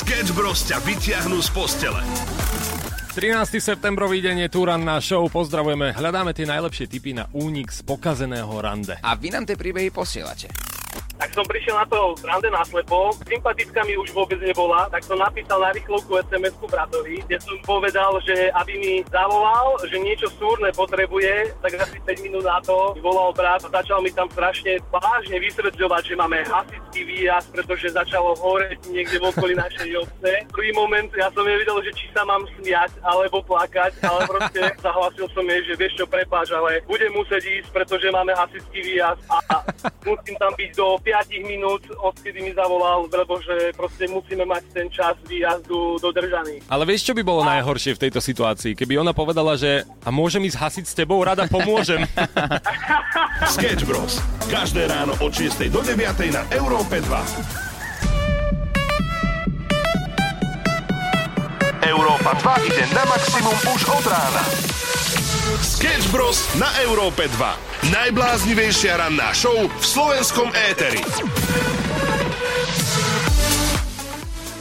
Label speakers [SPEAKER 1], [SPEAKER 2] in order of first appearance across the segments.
[SPEAKER 1] Sketch Bros ťa vyťahnú z postele.
[SPEAKER 2] 13. septembrový deň je Turan na show. Pozdravujeme, hľadáme tie najlepšie tipy na únik z pokazeného rande.
[SPEAKER 3] A vy nám tie príbehy posielate.
[SPEAKER 4] Tak som prišiel na to rande na slepo, sympatická mi už vôbec nebola, tak som napísal na rýchlovku SMS-ku bratovi, kde som povedal, že aby mi zavolal, že niečo súrne potrebuje, tak asi 5 minút na to volal brat a začal mi tam strašne vážne vysvetľovať, že máme hasický výjazd, pretože začalo horeť niekde v okolí našej obce. Prvý moment ja som nevedel, že či sa mám smiať alebo plakať, ale proste zahlasil som jej, že vieš čo, prepáč, ale budem musieť ísť, pretože máme hasický výjazd a musím tam byť do 5 minút, odkedy mi zavolal, lebo že proste musíme mať ten čas výjazdu dodržaný.
[SPEAKER 2] Ale vieš, čo by bolo najhoršie v tejto situácii? Keby ona povedala, že a môžem ísť hasiť s tebou, rada pomôžem.
[SPEAKER 1] Sketch Bros. Každé ráno od 6 do 9 na Európe 2. Európa 2 ide na maximum už od rána. Sketch Bros. na Európe 2. Najbláznivejšia ranná show v slovenskom éteri.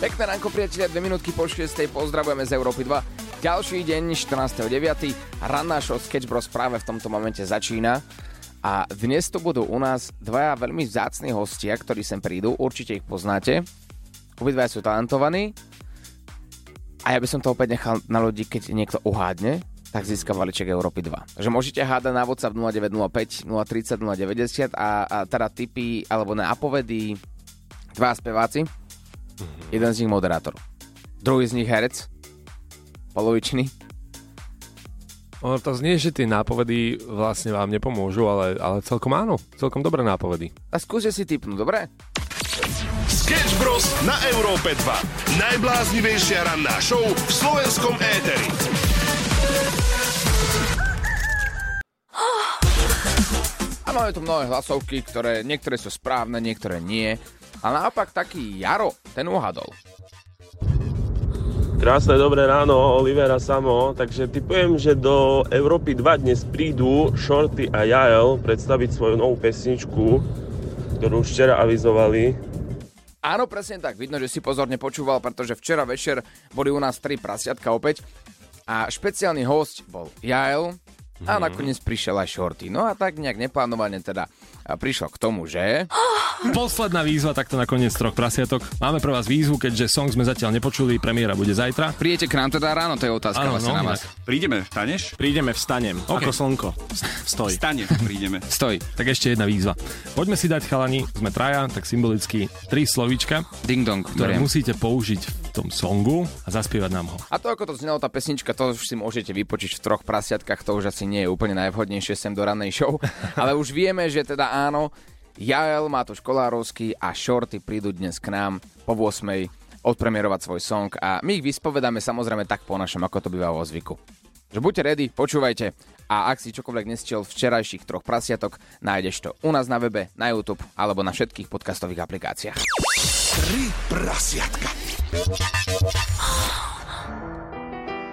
[SPEAKER 3] Pekné ránko, priatelia, dve minútky po 6. Pozdravujeme z Európy 2. Ďalší deň, 14.9. Ranná show Sketch Bros práve v tomto momente začína. A dnes tu budú u nás dvaja veľmi vzácni hostia, ktorí sem prídu. Určite ich poznáte. Obidvaja sú talentovaní. A ja by som to opäť nechal na ľudí, keď niekto uhádne, tak získa valiček Európy 2. Takže môžete hádať na WhatsApp 0905 030 090 a, a teda tipy alebo na apovedy dva speváci, jeden z nich moderátor, druhý z nich herec, polovičný.
[SPEAKER 2] Ono to znie, že tie nápovedy vlastne vám nepomôžu, ale, ale celkom áno, celkom dobré nápovedy.
[SPEAKER 3] A skúste si typnúť, dobre?
[SPEAKER 1] Sketch Bros. na Európe 2. Najbláznivejšia ranná show v slovenskom éteri.
[SPEAKER 3] A máme tu mnohé hlasovky, ktoré niektoré sú správne, niektoré nie. A naopak taký Jaro, ten uhadol.
[SPEAKER 5] Krásne dobré ráno, Olivera Samo. Takže typujem, že do Európy 2 dnes prídu Shorty a Jael predstaviť svoju novú pesničku, ktorú už včera avizovali.
[SPEAKER 3] Áno, presne tak. Vidno, že si pozorne počúval, pretože včera večer boli u nás tri prasiatka opäť. A špeciálny host bol Jael a nakoniec prišiel aj Shorty. No a tak nejak neplánovane teda a prišlo k tomu, že...
[SPEAKER 2] Posledná výzva takto na koniec troch prasiatok. Máme pre vás výzvu, keďže song sme zatiaľ nepočuli, premiéra bude zajtra.
[SPEAKER 3] Príjete k nám teda ráno, to je otázka
[SPEAKER 2] Áno,
[SPEAKER 3] vlastne
[SPEAKER 2] no,
[SPEAKER 3] na vás.
[SPEAKER 6] Prídeme, vstaneš?
[SPEAKER 2] Prídeme, vstanem, okay. ako slnko. Stoj.
[SPEAKER 6] Vstane, prídeme.
[SPEAKER 3] Stoj.
[SPEAKER 2] Tak ešte jedna výzva. Poďme si dať chalani, sme traja, tak symbolicky tri slovíčka,
[SPEAKER 3] Ding dong,
[SPEAKER 2] ktoré
[SPEAKER 3] ktoré...
[SPEAKER 2] musíte použiť v tom songu a zaspievať nám ho.
[SPEAKER 3] A to, ako to znelo tá pesnička, to už si môžete vypočiť v troch prasiatkách, to už asi nie je úplne najvhodnejšie sem do rannej show. Ale už vieme, že teda áno, Jael má to školárovský a Shorty prídu dnes k nám po 8 odpremierovať svoj song a my ich vyspovedáme samozrejme tak po našom, ako to býva vo zvyku. Že buďte ready, počúvajte a ak si čokoľvek nestiel včerajších troch prasiatok, nájdeš to u nás na webe, na YouTube alebo na všetkých podcastových aplikáciách.
[SPEAKER 1] Tri prasiatka.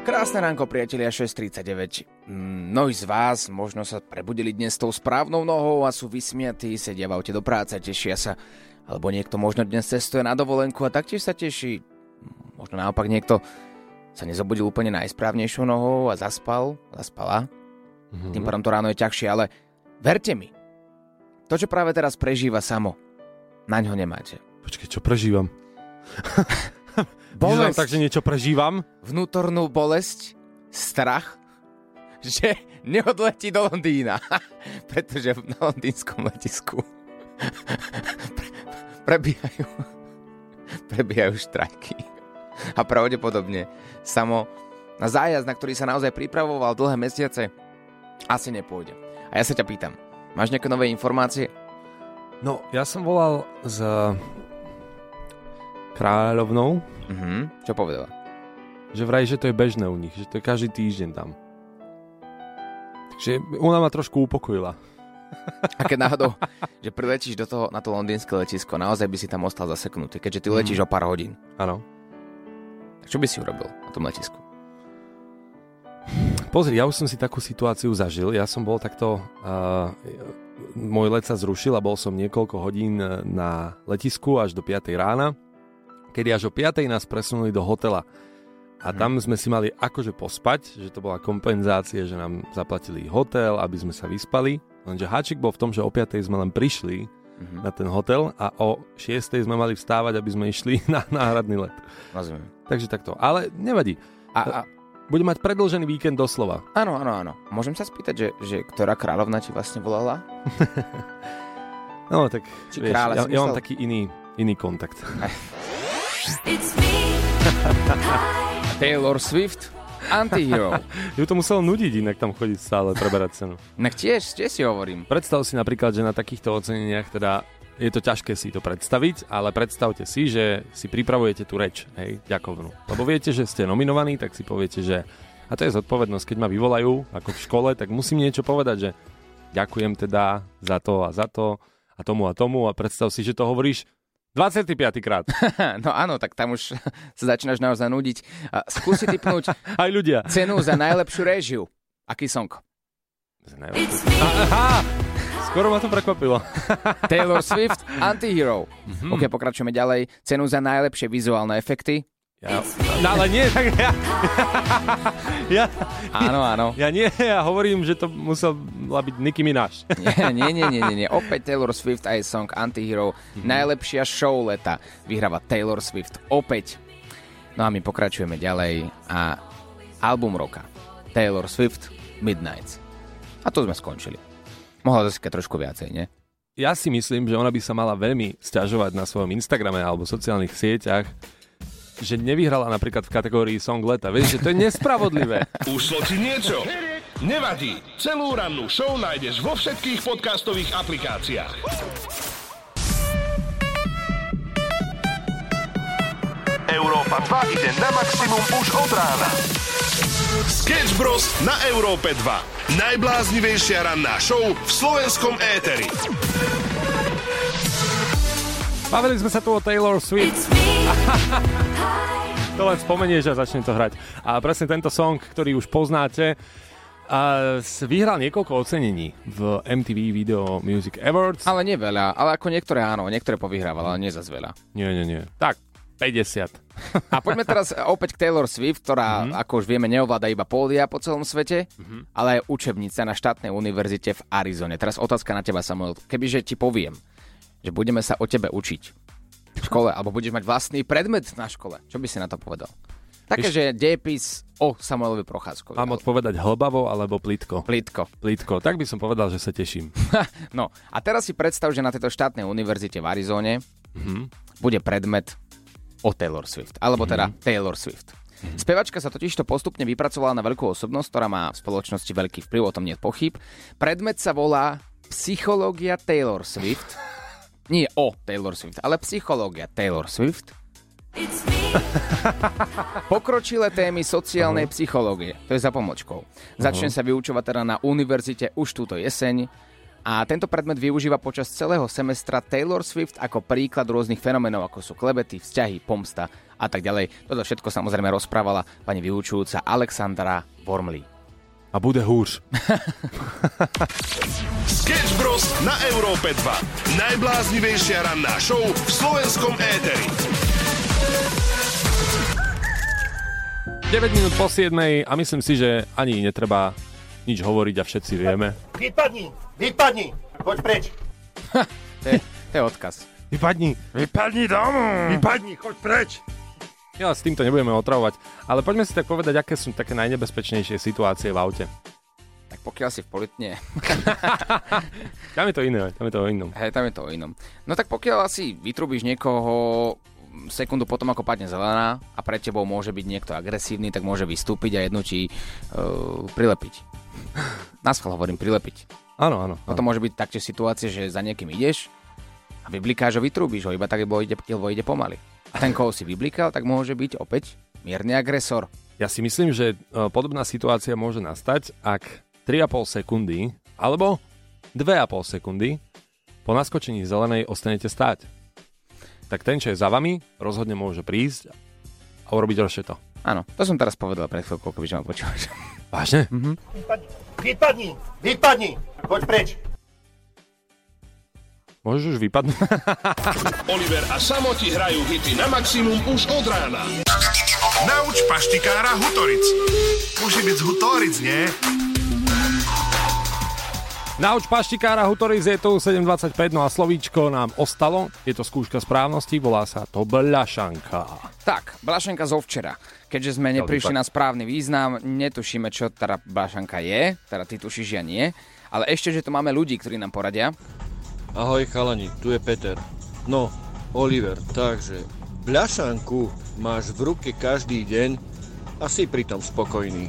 [SPEAKER 3] Krásne ránko, priatelia, 6.39. Mm, Mnohí z vás možno sa prebudili dnes tou správnou nohou a sú vysmiatí, sedia v aute do práce, tešia sa. Alebo niekto možno dnes cestuje na dovolenku a taktiež sa teší. Možno naopak niekto sa nezobudil úplne najsprávnejšou nohou a zaspal, zaspala. Mm-hmm. Tým pádom to ráno je ťažšie, ale verte mi, to, čo práve teraz prežíva samo, na ňo nemáte.
[SPEAKER 2] Počkej, čo prežívam?
[SPEAKER 3] Bolesť.
[SPEAKER 2] Bolesť. takže niečo prežívam?
[SPEAKER 3] vnútornú bolesť, strach, že neodletí do Londýna, pretože na londýnskom letisku pre- prebiehajú, prebiehajú štrajky. A pravdepodobne samo na zájazd, na ktorý sa naozaj pripravoval dlhé mesiace, asi nepôjde. A ja sa ťa pýtam, máš nejaké nové informácie?
[SPEAKER 2] No, ja som volal s kráľovnou,
[SPEAKER 3] Mhm, čo povedala?
[SPEAKER 2] že vraj, že to je bežné u nich, že to je každý týždeň tam. Takže ona ma trošku upokojila.
[SPEAKER 3] A keď náhodou, že priletíš do toho, na to londýnske letisko, naozaj by si tam ostal zaseknutý, keďže ty letíš o pár hodín.
[SPEAKER 2] Áno.
[SPEAKER 3] Tak čo by si urobil na tom letisku?
[SPEAKER 2] Pozri, ja už som si takú situáciu zažil. Ja som bol takto... Uh, môj let sa zrušil a bol som niekoľko hodín na letisku až do 5 rána. Kedy až o 5. nás presunuli do hotela. A tam sme si mali akože pospať, že to bola kompenzácia, že nám zaplatili hotel, aby sme sa vyspali. Lenže háčik bol v tom, že o 5. sme len prišli na ten hotel a o 6. sme mali vstávať, aby sme išli na náhradný let.
[SPEAKER 3] Rozumiem.
[SPEAKER 2] Takže takto. Ale nevadí.
[SPEAKER 3] A, a,
[SPEAKER 2] Bude mať predlžený víkend doslova.
[SPEAKER 3] áno, áno, áno. Môžem sa spýtať, že, že ktorá kráľovna ti vlastne volala?
[SPEAKER 2] No tak,
[SPEAKER 3] Či
[SPEAKER 2] vieš, ja, ja mám taký iný, iný kontakt.
[SPEAKER 3] Taylor Swift, Antihero.
[SPEAKER 2] Ju to muselo nudiť inak tam chodiť stále, preberať cenu.
[SPEAKER 3] Inak tiež, tiež si hovorím.
[SPEAKER 2] Predstav si napríklad, že na takýchto oceneniach teda je to ťažké si to predstaviť, ale predstavte si, že si pripravujete tú reč, hej, ďakovnú. Lebo viete, že ste nominovaní, tak si poviete, že a to je zodpovednosť, keď ma vyvolajú, ako v škole, tak musím niečo povedať, že ďakujem teda za to a za to a tomu a tomu a predstav si, že to hovoríš 25. krát.
[SPEAKER 3] No áno, tak tam už sa začínaš naozaj nudiť. Skúsi typnúť
[SPEAKER 2] Aj ľudia.
[SPEAKER 3] cenu za najlepšiu réžiu. Aký song?
[SPEAKER 2] Aha, skoro ma to prekvapilo.
[SPEAKER 3] Taylor Swift, Antihero.
[SPEAKER 2] Mhm.
[SPEAKER 3] OK, pokračujeme ďalej. Cenu za najlepšie vizuálne efekty.
[SPEAKER 2] Ja, no ale nie, tak ja, ja,
[SPEAKER 3] Áno, áno.
[SPEAKER 2] ja nie, ja hovorím, že to musela byť Nicki Minaj.
[SPEAKER 3] Nie, nie, nie, nie, nie. Opäť Taylor Swift a jej song Antihero. Najlepšia show leta. Vyhráva Taylor Swift. Opäť. No a my pokračujeme ďalej. A album roka. Taylor Swift, Midnights. A to sme skončili. Mohla zase trošku viacej, nie?
[SPEAKER 2] Ja si myslím, že ona by sa mala veľmi sťažovať na svojom Instagrame alebo sociálnych sieťach, že nevyhrala napríklad v kategórii Song leta. Vieš, že to je nespravodlivé.
[SPEAKER 1] Ušlo ti niečo? Nevadí. Celú rannú show nájdeš vo všetkých podcastových aplikáciách. Európa 2 ide na maximum už od rána. Sketch Bros. na Európe 2. Najbláznivejšia ranná show v slovenskom éteri.
[SPEAKER 2] Bavili sme sa tu o Taylor Swift,
[SPEAKER 7] It's me.
[SPEAKER 2] to len spomenieš a začne to hrať. A presne tento song, ktorý už poznáte, a vyhral niekoľko ocenení v MTV Video Music Awards.
[SPEAKER 3] Ale nie veľa. Ale ako niektoré áno, niektoré povyhrával, ale nie zas veľa.
[SPEAKER 2] Nie, nie, nie. Tak, 50.
[SPEAKER 3] A poďme teraz opäť k Taylor Swift, ktorá, mm-hmm. ako už vieme, neovláda iba pódia po celom svete, mm-hmm. ale aj učebnica na štátnej univerzite v Arizone. Teraz otázka na teba, Samuel. Kebyže ti poviem, že budeme sa o tebe učiť v škole, alebo budeš mať vlastný predmet na škole, čo by si na to povedal? Také, že dejepis o Samuelovi Procházkovi.
[SPEAKER 2] Mám odpovedať hlbavo alebo plitko?
[SPEAKER 3] Plitko.
[SPEAKER 2] Plitko. Tak by som povedal, že sa teším.
[SPEAKER 3] No a teraz si predstav, že na tejto štátnej univerzite v Arizone
[SPEAKER 2] Mhm.
[SPEAKER 3] bude predmet o Taylor Swift. Alebo teda Taylor Swift. Spevačka sa totižto postupne vypracovala na veľkú osobnosť, ktorá má v spoločnosti veľký vplyv, o tom nie je pochyb. Predmet sa volá Psychológia Taylor Swift. Nie o Taylor Swift, ale psychológia Taylor Swift. Pokročilé témy sociálnej psychológie. To je za pomočkou. Začne sa vyučovať teda na univerzite už túto jeseň a tento predmet využíva počas celého semestra Taylor Swift ako príklad rôznych fenomenov, ako sú klebety, vzťahy, pomsta a tak ďalej. Toto všetko samozrejme rozprávala pani vyučujúca Alexandra Wormley.
[SPEAKER 2] A bude húř.
[SPEAKER 1] Sketch Bros. na Európe 2. Najbláznivejšia ranná show v slovenskom éteri.
[SPEAKER 2] 9 minút po 7 a myslím si, že ani netreba nič hovoriť a všetci vieme.
[SPEAKER 8] Vypadni! Vypadni! Choď preč!
[SPEAKER 3] To je, to je odkaz.
[SPEAKER 2] Vypadni!
[SPEAKER 8] Vypadni domov! Vypadni, choď preč!
[SPEAKER 2] Ja s týmto nebudeme otravovať, ale poďme si tak povedať, aké sú také najnebezpečnejšie situácie v aute.
[SPEAKER 3] Tak pokiaľ si v politne,
[SPEAKER 2] Tam je to iné, tam je to o inom.
[SPEAKER 3] hej, tam je to o inom. No tak pokiaľ asi vytrubíš niekoho sekundu potom, ako padne zelená a pred tebou môže byť niekto agresívny, tak môže vystúpiť a jednu ti uh, prilepiť. Naschval hovorím prilepiť.
[SPEAKER 2] Áno, áno.
[SPEAKER 3] Potom môže byť taktiež situácie, že za niekým ideš a vyblikáš ho, vytrubíš ho, iba tak, lebo ide, lebo ide pomaly. A ten, koho si vyblikal, tak môže byť opäť mierny agresor.
[SPEAKER 2] Ja si myslím, že e, podobná situácia môže nastať, ak 3,5 sekundy alebo 2,5 sekundy po naskočení zelenej ostanete stáť. Tak ten, čo je za vami, rozhodne môže prísť a urobiť rošeto.
[SPEAKER 3] Áno, to som teraz povedal pred chvíľkou, kebyže ma počúvaš.
[SPEAKER 2] Vážne?
[SPEAKER 8] Vypadni! Vypadni! Vypadni! Choď preč!
[SPEAKER 2] Môžeš už vypadnúť?
[SPEAKER 1] Oliver a Samo ti hrajú hity na maximum už od rána. Nauč paštikára Hutoric. Musí byť z Hutoric, nie?
[SPEAKER 2] Nauč paštikára Hutoriz je tu 7.25, no a slovíčko nám ostalo. Je to skúška správnosti, volá sa to Bľašanka.
[SPEAKER 3] Tak, blašanka zo včera. Keďže sme neprišli na správny význam, netušíme, čo teda blašanka je, teda ty tušíš, ja nie. Ale ešte, že tu máme ľudí, ktorí nám poradia.
[SPEAKER 9] Ahoj chalani, tu je Peter. No, Oliver, takže bľašanku máš v ruke každý deň a si pritom spokojný.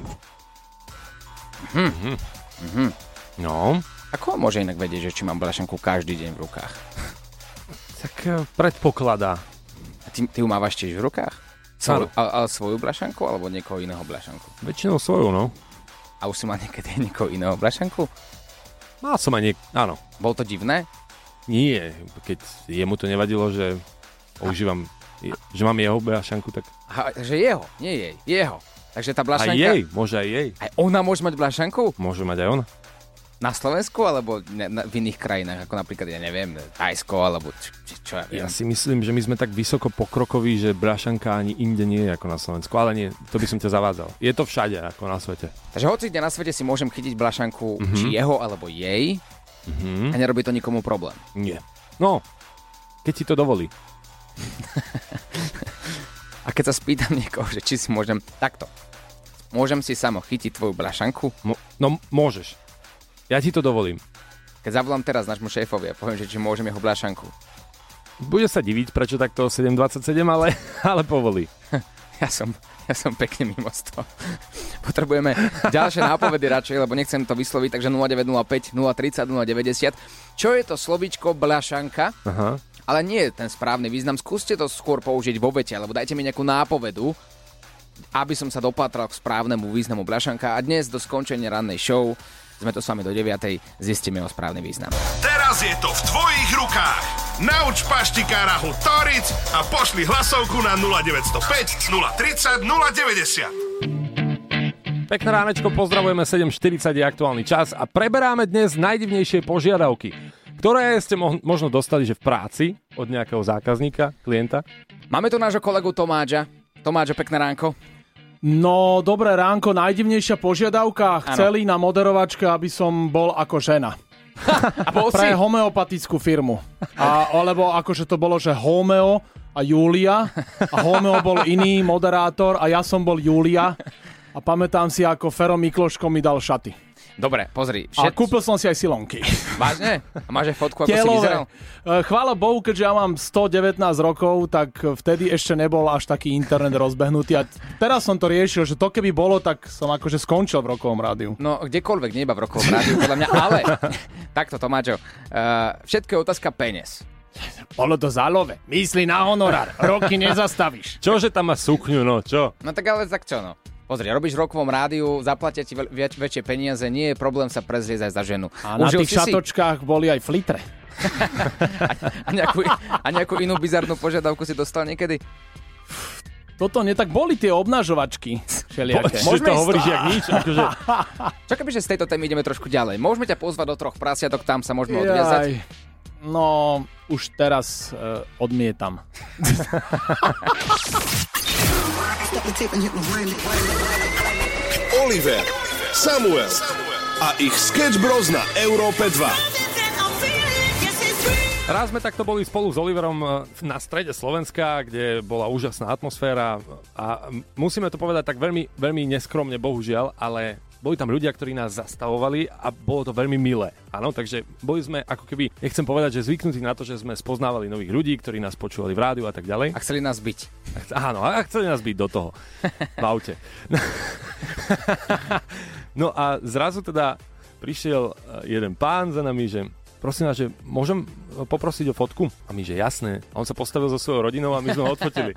[SPEAKER 2] No,
[SPEAKER 3] Ako môže inak vedieť, že či mám blašanku každý deň v rukách?
[SPEAKER 2] tak eh, predpokladá.
[SPEAKER 3] A ty, ty ju mávaš tiež v rukách? Svoju, a, ale svoju blašanku alebo niekoho iného blašanku?
[SPEAKER 2] Väčšinou svoju, no.
[SPEAKER 3] A už si mal niekedy niekoho iného blašanku?
[SPEAKER 2] Mal som aj niek... Áno.
[SPEAKER 3] Bol to divné?
[SPEAKER 2] Nie, keď jemu to nevadilo, že používam, že mám jeho Bľašanku, tak
[SPEAKER 3] Aha, že jeho, nie jej, jeho. Takže tá
[SPEAKER 2] aj
[SPEAKER 3] blašanka...
[SPEAKER 2] jej, môže aj jej.
[SPEAKER 3] Aj ona môže mať blašanku?
[SPEAKER 2] Môže mať aj on.
[SPEAKER 3] Na Slovensku alebo ne, na, v iných krajinách, ako napríklad, ja neviem, Thajsko alebo č, č, čo ja viem.
[SPEAKER 2] Ja si myslím, že my sme tak vysoko pokrokoví, že Bľašanka ani inde nie je ako na Slovensku. Ale nie, to by som ťa zavádzal. Je to všade ako na svete.
[SPEAKER 3] Takže hoci kde na svete si môžem chytiť blašanku, mm-hmm. či jeho alebo jej
[SPEAKER 2] Mhm.
[SPEAKER 3] a nerobí to nikomu problém.
[SPEAKER 2] Nie. No, keď ti to dovolí.
[SPEAKER 3] A keď sa spýtam niekoho, že či si môžem takto, môžem si samo chytiť tvoju blašanku,
[SPEAKER 2] Mo- no, môžeš. Ja ti to dovolím.
[SPEAKER 3] keď zavolám teraz nášmu šéfovi a poviem, že či môžem jeho blašanku.
[SPEAKER 2] Bude sa diviť, prečo takto 7.27, ale, ale povolí.
[SPEAKER 3] Ja som, ja som pekne mimo z toho. Potrebujeme ďalšie nápovedy radšej, lebo nechcem to vysloviť, takže 0905 030 090. Čo je to slovíčko blašanka?
[SPEAKER 2] Aha.
[SPEAKER 3] Ale nie je ten správny význam. Skúste to skôr použiť vo vete, alebo dajte mi nejakú nápovedu, aby som sa dopátral k správnemu významu blašanka. A dnes do skončenia rannej show sme to s vami do 9. zistíme o správny význam.
[SPEAKER 1] Teraz je to v tvojich rukách. Nauč paštikára Hutoric a pošli hlasovku na 0905 030 090.
[SPEAKER 2] Pekné ránečko, pozdravujeme 7.40 je aktuálny čas a preberáme dnes najdivnejšie požiadavky, ktoré ste mo- možno dostali že v práci od nejakého zákazníka, klienta.
[SPEAKER 3] Máme tu nášho kolegu Tomáča. Tomáča, pekné ránko.
[SPEAKER 10] No, dobré ránko, najdivnejšia požiadavka. Chceli na moderovačke, aby som bol ako žena.
[SPEAKER 3] A bol si?
[SPEAKER 10] Pre homeopatickú firmu. A, alebo akože to bolo, že Homeo a Julia. A Homeo bol iný moderátor a ja som bol Julia. A pamätám si, ako Fero Mikloško mi dal šaty.
[SPEAKER 3] Dobre, pozri.
[SPEAKER 10] A kúpil som si aj silonky.
[SPEAKER 3] Vážne? A máš aj fotku, ako si
[SPEAKER 10] Telové.
[SPEAKER 3] vyzeral?
[SPEAKER 10] E, Chvála Bohu, keďže ja mám 119 rokov, tak vtedy ešte nebol až taký internet rozbehnutý. A teraz som to riešil, že to keby bolo, tak som akože skončil v rokovom rádiu.
[SPEAKER 3] No, kdekoľvek, nie iba v rokovom rádiu, podľa mňa, ale takto, Tomáčo, uh, všetko je otázka peniaz.
[SPEAKER 10] Bolo to zálove. Myslí na honorár. Roky nezastavíš.
[SPEAKER 2] Čože tam má sukňu, no čo?
[SPEAKER 3] No tak ale tak čo, no. Pozri, robíš v rokovom rádiu, zaplatia ti väč, väčšie peniaze, nie je problém sa prezrieť aj za ženu.
[SPEAKER 10] A na
[SPEAKER 3] Užil
[SPEAKER 10] tých
[SPEAKER 3] si si-
[SPEAKER 10] šatočkách boli aj flitre.
[SPEAKER 3] A nejakú, a nejakú inú bizarnú požiadavku si dostal niekedy?
[SPEAKER 10] Toto nie, tak boli tie obnažovačky. Všelijaké.
[SPEAKER 2] Že
[SPEAKER 3] Môžeme
[SPEAKER 2] to hovoríš jak nič? Akože,
[SPEAKER 3] Čo keby, že z tejto témy ideme trošku ďalej? Môžeme ťa pozvať do troch prasiatok, tam sa môžeme odviazať?
[SPEAKER 10] Jaj. No, už teraz uh, odmietam.
[SPEAKER 1] Oliver, Samuel a ich Sketch Bros na Európe 2.
[SPEAKER 2] raz sme takto boli spolu s Oliverom e, na strede Slovenska, kde bola úžasná atmosféra a musíme to povedať tak veľmi, veľmi neskromne, bohužiaľ, ale boli tam ľudia, ktorí nás zastavovali a bolo to veľmi milé. Áno, takže boli sme ako keby, nechcem povedať, že zvyknutí na to, že sme spoznávali nových ľudí, ktorí nás počúvali v rádiu a tak ďalej.
[SPEAKER 3] A chceli nás byť.
[SPEAKER 2] Áno, a chceli nás byť do toho. V aute. No a zrazu teda prišiel eh, jeden pán za nami, že prosím vás, že môžem poprosiť o fotku? A my, že jasné. A on sa postavil so svojou rodinou a my sme ho odfotili.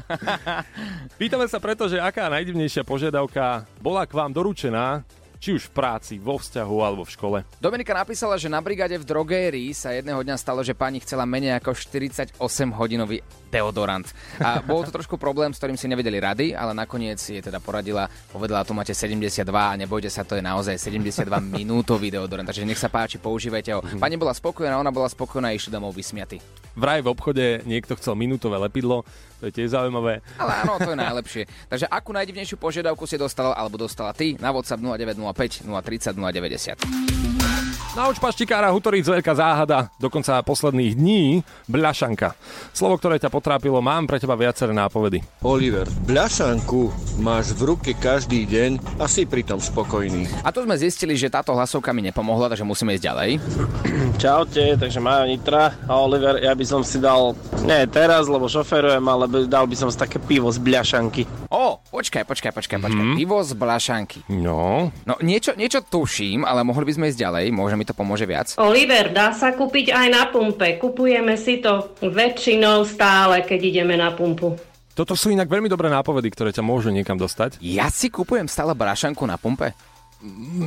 [SPEAKER 2] Pýtame sa preto, že aká najdivnejšia požiadavka bola k vám doručená či už v práci, vo vzťahu alebo v škole.
[SPEAKER 3] Dominika napísala, že na brigade v drogérii sa jedného dňa stalo, že pani chcela menej ako 48-hodinový deodorant. A bol to trošku problém, s ktorým si nevedeli rady, ale nakoniec je teda poradila, povedala, tu máte 72 a nebojte sa, to je naozaj 72 minútový deodorant, takže nech sa páči, používajte ho. Pani bola spokojná, ona bola spokojná a išli domov vysmiaty.
[SPEAKER 2] Vraj v obchode niekto chcel minútové lepidlo, to je tiež zaujímavé.
[SPEAKER 3] Ale áno, to je najlepšie. Takže akú najdivnejšiu požiadavku si dostal alebo dostala ty na WhatsApp 0905 030 090.
[SPEAKER 2] Nauč paštikára Hutoric veľká záhada, dokonca posledných dní, bľašanka. Slovo, ktoré ťa potrápilo, mám pre teba viaceré nápovedy.
[SPEAKER 9] Oliver, bľašanku máš v ruke každý deň a si pritom spokojný.
[SPEAKER 3] A tu sme zistili, že táto hlasovka mi nepomohla, takže musíme ísť ďalej.
[SPEAKER 11] Čaute, takže Majo Nitra a Oliver, ja by som si dal, nie teraz, lebo šoferujem, ale by- dal by som si také pivo z bľašanky.
[SPEAKER 3] Ó, počkaj, počkaj, počkaj, počkaj. Mm. Pivo z blašanky.
[SPEAKER 2] No.
[SPEAKER 3] No niečo, niečo tuším, ale mohli by sme ísť ďalej, možno mi to pomôže viac.
[SPEAKER 12] Oliver, dá sa kúpiť aj na pumpe. Kupujeme si to väčšinou stále, keď ideme na pumpu.
[SPEAKER 2] Toto sú inak veľmi dobré nápovedy, ktoré ťa môžu niekam dostať.
[SPEAKER 3] Ja si kupujem stále brašanku na pumpe?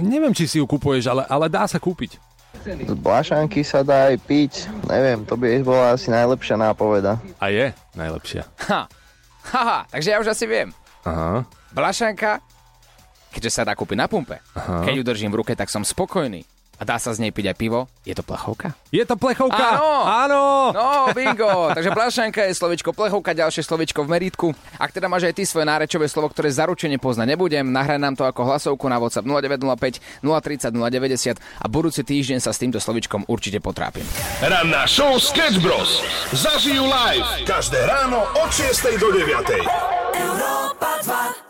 [SPEAKER 2] Neviem, či si ju kupuješ, ale, ale dá sa kúpiť.
[SPEAKER 13] Z blašanky sa dá aj piť. Neviem, to by bola asi najlepšia nápoveda.
[SPEAKER 2] A je najlepšia.
[SPEAKER 3] Ha. Haha, takže ja už asi viem.
[SPEAKER 2] Aha.
[SPEAKER 3] Blašanka, keďže sa dá kúpiť na pumpe.
[SPEAKER 2] Aha.
[SPEAKER 3] Keď ju držím v ruke, tak som spokojný. A dá sa z nej piť aj pivo? Je to plechovka?
[SPEAKER 2] Je to plechovka!
[SPEAKER 3] Áno!
[SPEAKER 2] Áno!
[SPEAKER 3] No, bingo! Takže blašanka je slovičko plechovka, ďalšie slovičko v meritku. Ak teda máš aj ty svoje nárečové slovo, ktoré zaručene poznať nebudem, nahraj nám to ako hlasovku na WhatsApp 0905 030 090 a budúci týždeň sa s týmto slovičkom určite potrápim.
[SPEAKER 1] Ranná show Sketch Bros. Zažijú live každé ráno od 6 do 9.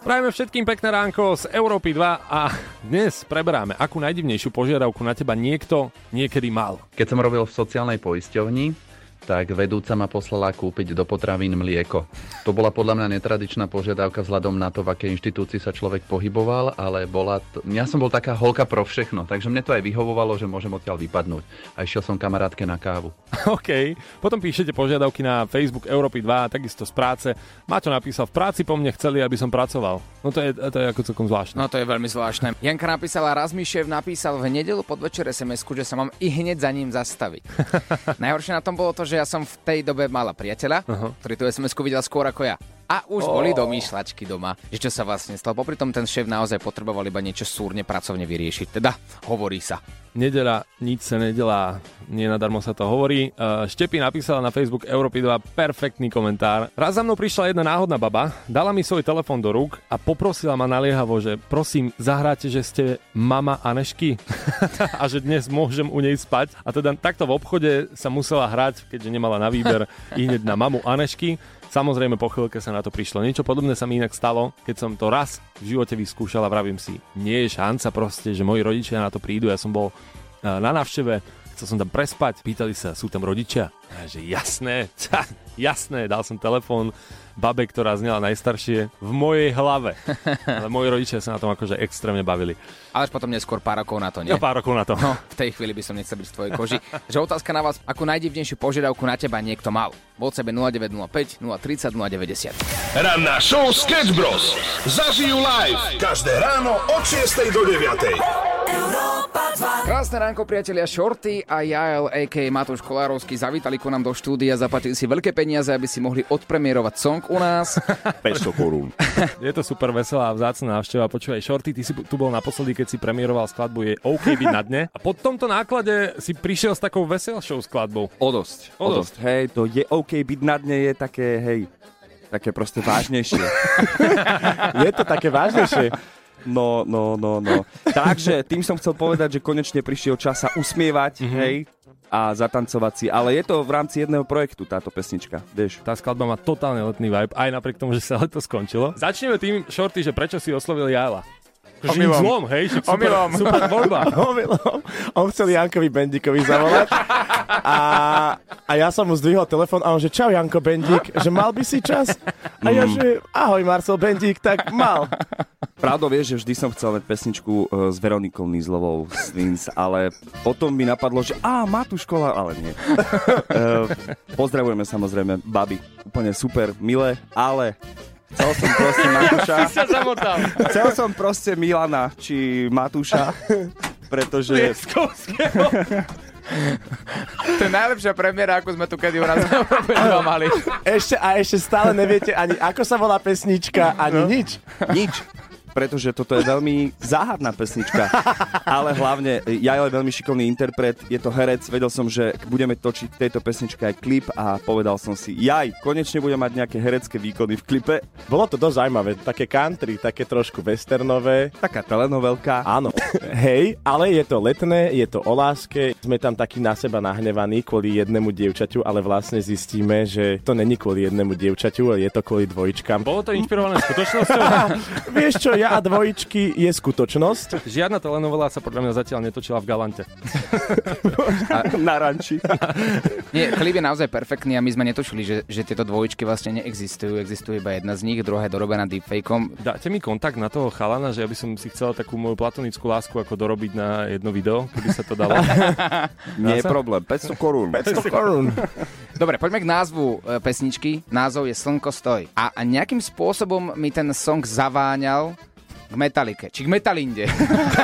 [SPEAKER 2] Prajeme všetkým pekné ránko z Európy 2 a dnes preberáme, akú najdivnejšiu požiadavku na teba niekto niekedy mal.
[SPEAKER 14] Keď som robil v sociálnej poisťovni, tak vedúca ma poslala kúpiť do potravín mlieko. To bola podľa mňa netradičná požiadavka vzhľadom na to, v akej inštitúcii sa človek pohyboval, ale bola to... ja som bol taká holka pro všechno, takže mne to aj vyhovovalo, že môžem odtiaľ vypadnúť. A išiel som kamarátke na kávu.
[SPEAKER 2] OK, potom píšete požiadavky na Facebook Európy 2, takisto z práce. Maťo napísal, v práci po mne chceli, aby som pracoval. No to je, to je ako celkom zvláštne.
[SPEAKER 3] No to je veľmi zvláštne. Janka napísala, raz Mišev napísal v nedelu podvečer sms že sa mám i hneď za ním zastaviť. Najhoršie na tom bolo to, že ja som v tej dobe mala priateľa,
[SPEAKER 2] Aha.
[SPEAKER 3] ktorý tú sms videl skôr ako ja. A už
[SPEAKER 2] Oh.
[SPEAKER 3] boli domýšľačky doma, že čo sa vlastne stalo. Popri tom ten šéf naozaj potreboval iba niečo súrne pracovne vyriešiť. Teda hovorí sa.
[SPEAKER 2] Nedela, nič sa nedelá, nie nadarmo sa to hovorí. Uh, Štepi napísala na Facebook Európy 2 perfektný komentár. Raz za mnou prišla jedna náhodná baba, dala mi svoj telefón do rúk a poprosila ma naliehavo, že prosím, zahráte, že ste mama Anešky a že dnes môžem u nej spať. A teda takto v obchode sa musela hrať, keďže nemala na výber i hneď na mamu Anešky. Samozrejme po chvíľke sa na to prišlo. Niečo podobné sa mi inak stalo, keď som to raz v živote vyskúšal a vravím si, nie je šanca proste, že moji rodičia na to prídu. Ja som bol eh, na návšteve, chcel som tam prespať, pýtali sa, sú tam rodičia? A že jasné, ca, jasné, dal som telefón babe, ktorá znela najstaršie v mojej hlave. Ale moji rodičia sa na tom akože extrémne bavili.
[SPEAKER 3] Ale až potom neskôr pár rokov na to, nie?
[SPEAKER 2] Ja pár rokov na to.
[SPEAKER 3] No, v tej chvíli by som nechcel byť v tvojej koži. Že otázka na vás, akú najdivnejšiu požiadavku na teba niekto mal. Sebe 0905 030 090.
[SPEAKER 1] Ranná show Sketch Bros. Zažijú live každé ráno od 6 do 9.
[SPEAKER 3] Krásne ránko, priatelia Shorty a Jael, a.k. Matúš Kolárovský, zavítali ku nám do štúdia, zaplatili si veľké peniaze, aby si mohli odpremierovať song u nás.
[SPEAKER 15] 500 korún.
[SPEAKER 2] Je to super veselá a vzácna návšteva. Počúvaj, Shorty, ty si tu bol naposledy, keď si premiéroval skladbu Je OK byť na dne. A po tomto náklade si prišiel s takou veselšou skladbou.
[SPEAKER 15] O dosť, o dosť. Hej, to je OK byť na dne je také, hej, také proste vážnejšie. je to také vážnejšie. No, no, no, no. Takže tým som chcel povedať, že konečne prišiel čas sa usmievať, mm-hmm. hej, a zatancovať si. Ale je to v rámci jedného projektu táto pesnička, vieš.
[SPEAKER 2] Tá skladba má totálne letný vibe, aj napriek tomu, že sa leto skončilo. Začneme tým, Shorty, že prečo si oslovil Jaela. Akože
[SPEAKER 16] Omylom.
[SPEAKER 2] zlom, hej? Super,
[SPEAKER 16] Omylom.
[SPEAKER 2] super voľba.
[SPEAKER 16] Omylom. On chcel Jankovi Bendikovi zavolať a, a ja som mu zdvihol telefón a on že čau Janko Bendik, že mal by si čas? A ja že ahoj Marcel Bendik, tak mal.
[SPEAKER 15] Pravdou vieš, že vždy som chcel mať pesničku e, s Veronikou Nízlovou z Vince, ale potom mi napadlo, že á, má tu škola, ale nie. E, Pozdravujeme samozrejme, baby, úplne super, milé, ale Chcel som proste Matúša.
[SPEAKER 3] Si sa zamotal.
[SPEAKER 15] Chcel som proste Milana, či Matúša, pretože...
[SPEAKER 3] To je najlepšia premiéra, ako sme tu kedy 2 mali.
[SPEAKER 16] Ešte, a ešte stále neviete ani ako sa volá pesnička, ani
[SPEAKER 15] No.
[SPEAKER 16] nič.
[SPEAKER 15] Nič. Pretože toto je veľmi záhadná pesnička. Ale hlavne, ja je veľmi šikovný interpret, je to herec, vedel som, že budeme točiť k tejto pesničke aj klip a povedal som si, jaj, konečne budem mať nejaké herecké výkony v klipe.
[SPEAKER 16] Bolo to dosť zaujímavé, také country, také trošku westernové.
[SPEAKER 15] Taká telenovelka.
[SPEAKER 16] Áno. Hej, ale je to letné, je to o láske. Sme tam takí na seba nahnevaní kvôli jednému dievčaťu, ale vlastne zistíme, že to není kvôli jednému dievčaťu, ale je to kvôli dvojičkám.
[SPEAKER 2] Bolo to inšpirované skutočnosťou?
[SPEAKER 16] Vieš čo, ja a dvojičky je skutočnosť.
[SPEAKER 2] Žiadna telenovela sa podľa mňa zatiaľ netočila v Galante.
[SPEAKER 15] Na ranči.
[SPEAKER 3] Nie, klip je naozaj perfektný a my sme netušili, že, že tieto dvojičky vlastne neexistujú. Existuje iba jedna z nich, druhá je dorobená deepfakeom.
[SPEAKER 2] Dáte mi kontakt na toho chalana, že ja by som si chcel takú moju platonickú lásku ako dorobiť na jedno video, keby sa to dalo.
[SPEAKER 15] Nie je problém, 500 korún.
[SPEAKER 16] 500 korún.
[SPEAKER 3] Dobre, poďme k názvu e, pesničky. Názov je Slnko stoj. A, a nejakým spôsobom mi ten song zaváňal k Metalike, či k Metalinde.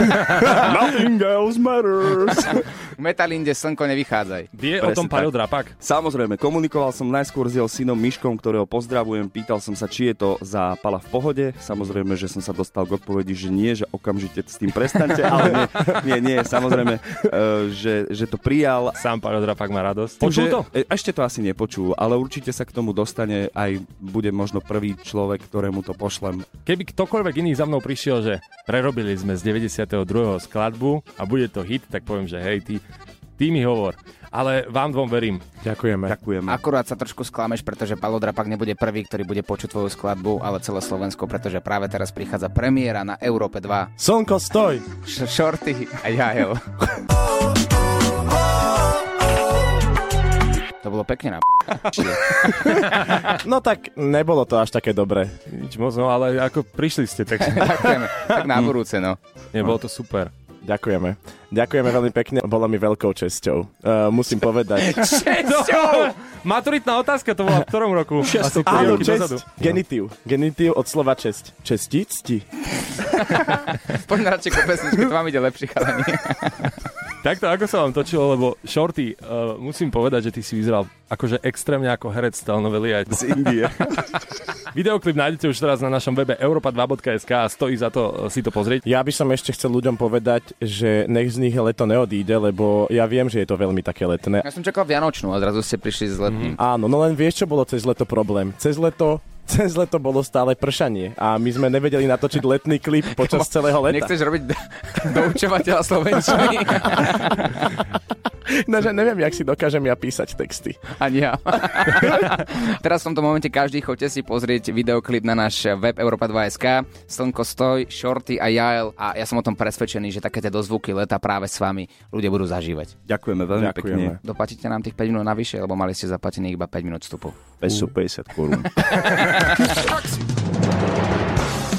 [SPEAKER 15] Nothing else matters.
[SPEAKER 3] k Metalinde Slnko nevychádzaj.
[SPEAKER 2] Vie o tom
[SPEAKER 15] Presne
[SPEAKER 2] Pajo. Drapak?
[SPEAKER 15] Samozrejme, komunikoval som najskôr s jeho synom Myškom, ktorého pozdravujem. Pýtal som sa, či je to za Pala v pohode. Samozrejme, že som sa dostal k odpovedi, že nie, že okamžite s tým prestaňte, ale nie, nie, nie samozrejme, uh, že, že to prijal.
[SPEAKER 2] Sám Pajo Drapak má radosť. Počul
[SPEAKER 15] že-
[SPEAKER 2] to?
[SPEAKER 15] e, Ešte to asi nepočul, ale určite sa k tomu dostane aj bude možno prvý človek, ktorému to pošlem.
[SPEAKER 2] Keby ktokoľvek iný za mnou prišiel, že prerobili sme z 92. skladbu a bude to hit, tak poviem, že hej, ty, ty mi hovor. Ale vám dvom verím.
[SPEAKER 16] Ďakujeme.
[SPEAKER 15] Ďakujeme.
[SPEAKER 3] Akurát sa trošku sklameš, pretože Palo Drapak nebude prvý, ktorý bude počuť tvoju skladbu, ale celé Slovensko, pretože práve teraz prichádza premiéra na Európe 2.
[SPEAKER 16] Slnko, stoj!
[SPEAKER 3] Š- Shorty a Jael. To bolo pekne na
[SPEAKER 16] No tak nebolo to až také dobré.
[SPEAKER 2] Nič moc, no ale ako prišli ste, tak...
[SPEAKER 3] Ďakujeme. Tak na budúce, no.
[SPEAKER 2] Nie, bolo to super.
[SPEAKER 16] Ďakujeme. Ďakujeme veľmi pekne, bolo mi veľkou česťou. Uh, musím povedať.
[SPEAKER 2] No, maturitná otázka to bola v ktorom roku? Asi
[SPEAKER 16] Áno,
[SPEAKER 2] roky
[SPEAKER 16] česť,
[SPEAKER 2] dozadu.
[SPEAKER 16] genitív. Genitív od slova česť. Čestí, cti.
[SPEAKER 3] Poďme radšej ku pesničke, to vám ide lepšie, chalani.
[SPEAKER 2] Takto, ako sa vám točilo, lebo Shorty, uh, musím povedať, že ty si vyzeral akože extrémne ako herec z telenovely aj
[SPEAKER 15] Z Indie.
[SPEAKER 2] Videoklip nájdete už teraz na našom webe europa2.sk a stojí za to uh, si to pozrieť.
[SPEAKER 16] Ja by som ešte chcel ľuďom povedať, že nech z nich leto neodíde, lebo ja viem, že je to veľmi také letné.
[SPEAKER 3] Ja som čakal Vianočnú a zrazu ste prišli s letným.
[SPEAKER 16] Áno, no len vieš, čo bolo cez leto problém? Cez leto cez leto bolo stále pršanie a my sme nevedeli natočiť letný klip počas celého leta.
[SPEAKER 3] Nechceš robiť do- doučovateľa slovenčiny?
[SPEAKER 16] No, že neviem, jak si dokážem ja písať texty.
[SPEAKER 3] Ani ja. Teraz v tomto momente každý chodte si pozrieť videoklip na náš web Europa2.sk Slnko stoj, Shorty a Jael a ja som o tom presvedčený, že také tie dozvuky leta práve s vami ľudia budú zažívať.
[SPEAKER 15] Ďakujeme veľmi
[SPEAKER 16] Ďakujeme.
[SPEAKER 15] pekne.
[SPEAKER 3] Doplatíte nám tých 5 minút navyše, lebo mali ste zaplatených iba 5 minút vstupu.
[SPEAKER 15] 550 korún.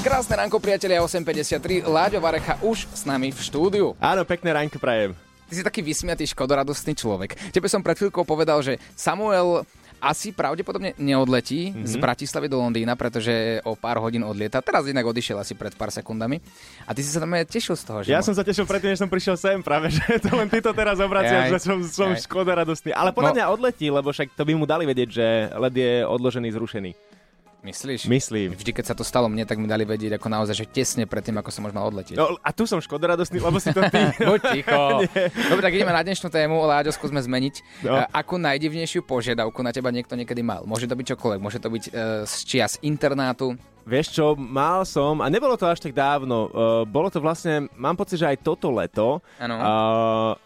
[SPEAKER 3] Krásne ránko, priatelia, 8.53. Láďo Varecha už s nami v štúdiu.
[SPEAKER 17] Áno, pekné ránko prajem.
[SPEAKER 3] Ty si taký vysmiatý, škodoradostný človek. Tebe som pred chvíľkou povedal, že Samuel asi pravdepodobne neodletí mm-hmm. z Bratislavy do Londýna, pretože o pár hodín odlieta. Teraz inak odišiel asi pred pár sekundami. A ty si sa tam aj tešil z toho, že...
[SPEAKER 17] Ja
[SPEAKER 3] mo-
[SPEAKER 17] som sa tešil predtým, než som prišiel sem, práve, že to len ty to teraz obraciaš, že som, som škoda radostný. Ale podľa
[SPEAKER 3] No.
[SPEAKER 17] mňa odletí, lebo však to by mu dali vedieť, že led je odložený, zrušený.
[SPEAKER 3] Myslíš?
[SPEAKER 17] Myslím.
[SPEAKER 3] Vždy, keď sa to stalo mne, tak mi dali vedieť ako naozaj, že tesne predtým, ako som už mal odletieť.
[SPEAKER 17] No, a tu som škoda radostný, lebo si to ty.
[SPEAKER 3] Buď ticho. Dobre, tak ideme na dnešnú tému. Láďo, skúsme zmeniť.
[SPEAKER 17] No.
[SPEAKER 3] No. Akú najdivnejšiu požiadavku na teba niekto niekedy mal? Môže to byť čokoľvek. Môže to byť uh, z čias internátu.
[SPEAKER 17] Vieš čo, mal som, a nebolo to až tak dávno, uh, bolo to vlastne, mám pocit, že aj toto leto, uh,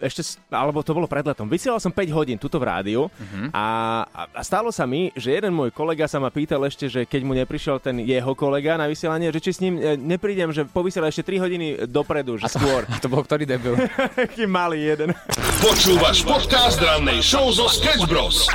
[SPEAKER 17] ešte, alebo to bolo pred letom. Vysielal som 5 hodín tuto v rádiu
[SPEAKER 3] Mhm.
[SPEAKER 17] a, a, a stalo sa mi, že jeden môj kolega sa ma pýtal ešte, že keď mu neprišiel ten jeho kolega na vysielanie, že či s ním e, neprídem, že povysiela ešte 3 hodiny dopredu, že skôr.
[SPEAKER 3] A to bol ktorý debil?
[SPEAKER 17] Taký malý jeden.
[SPEAKER 1] Počúvaš podcast rannej show zo Sketch Bros.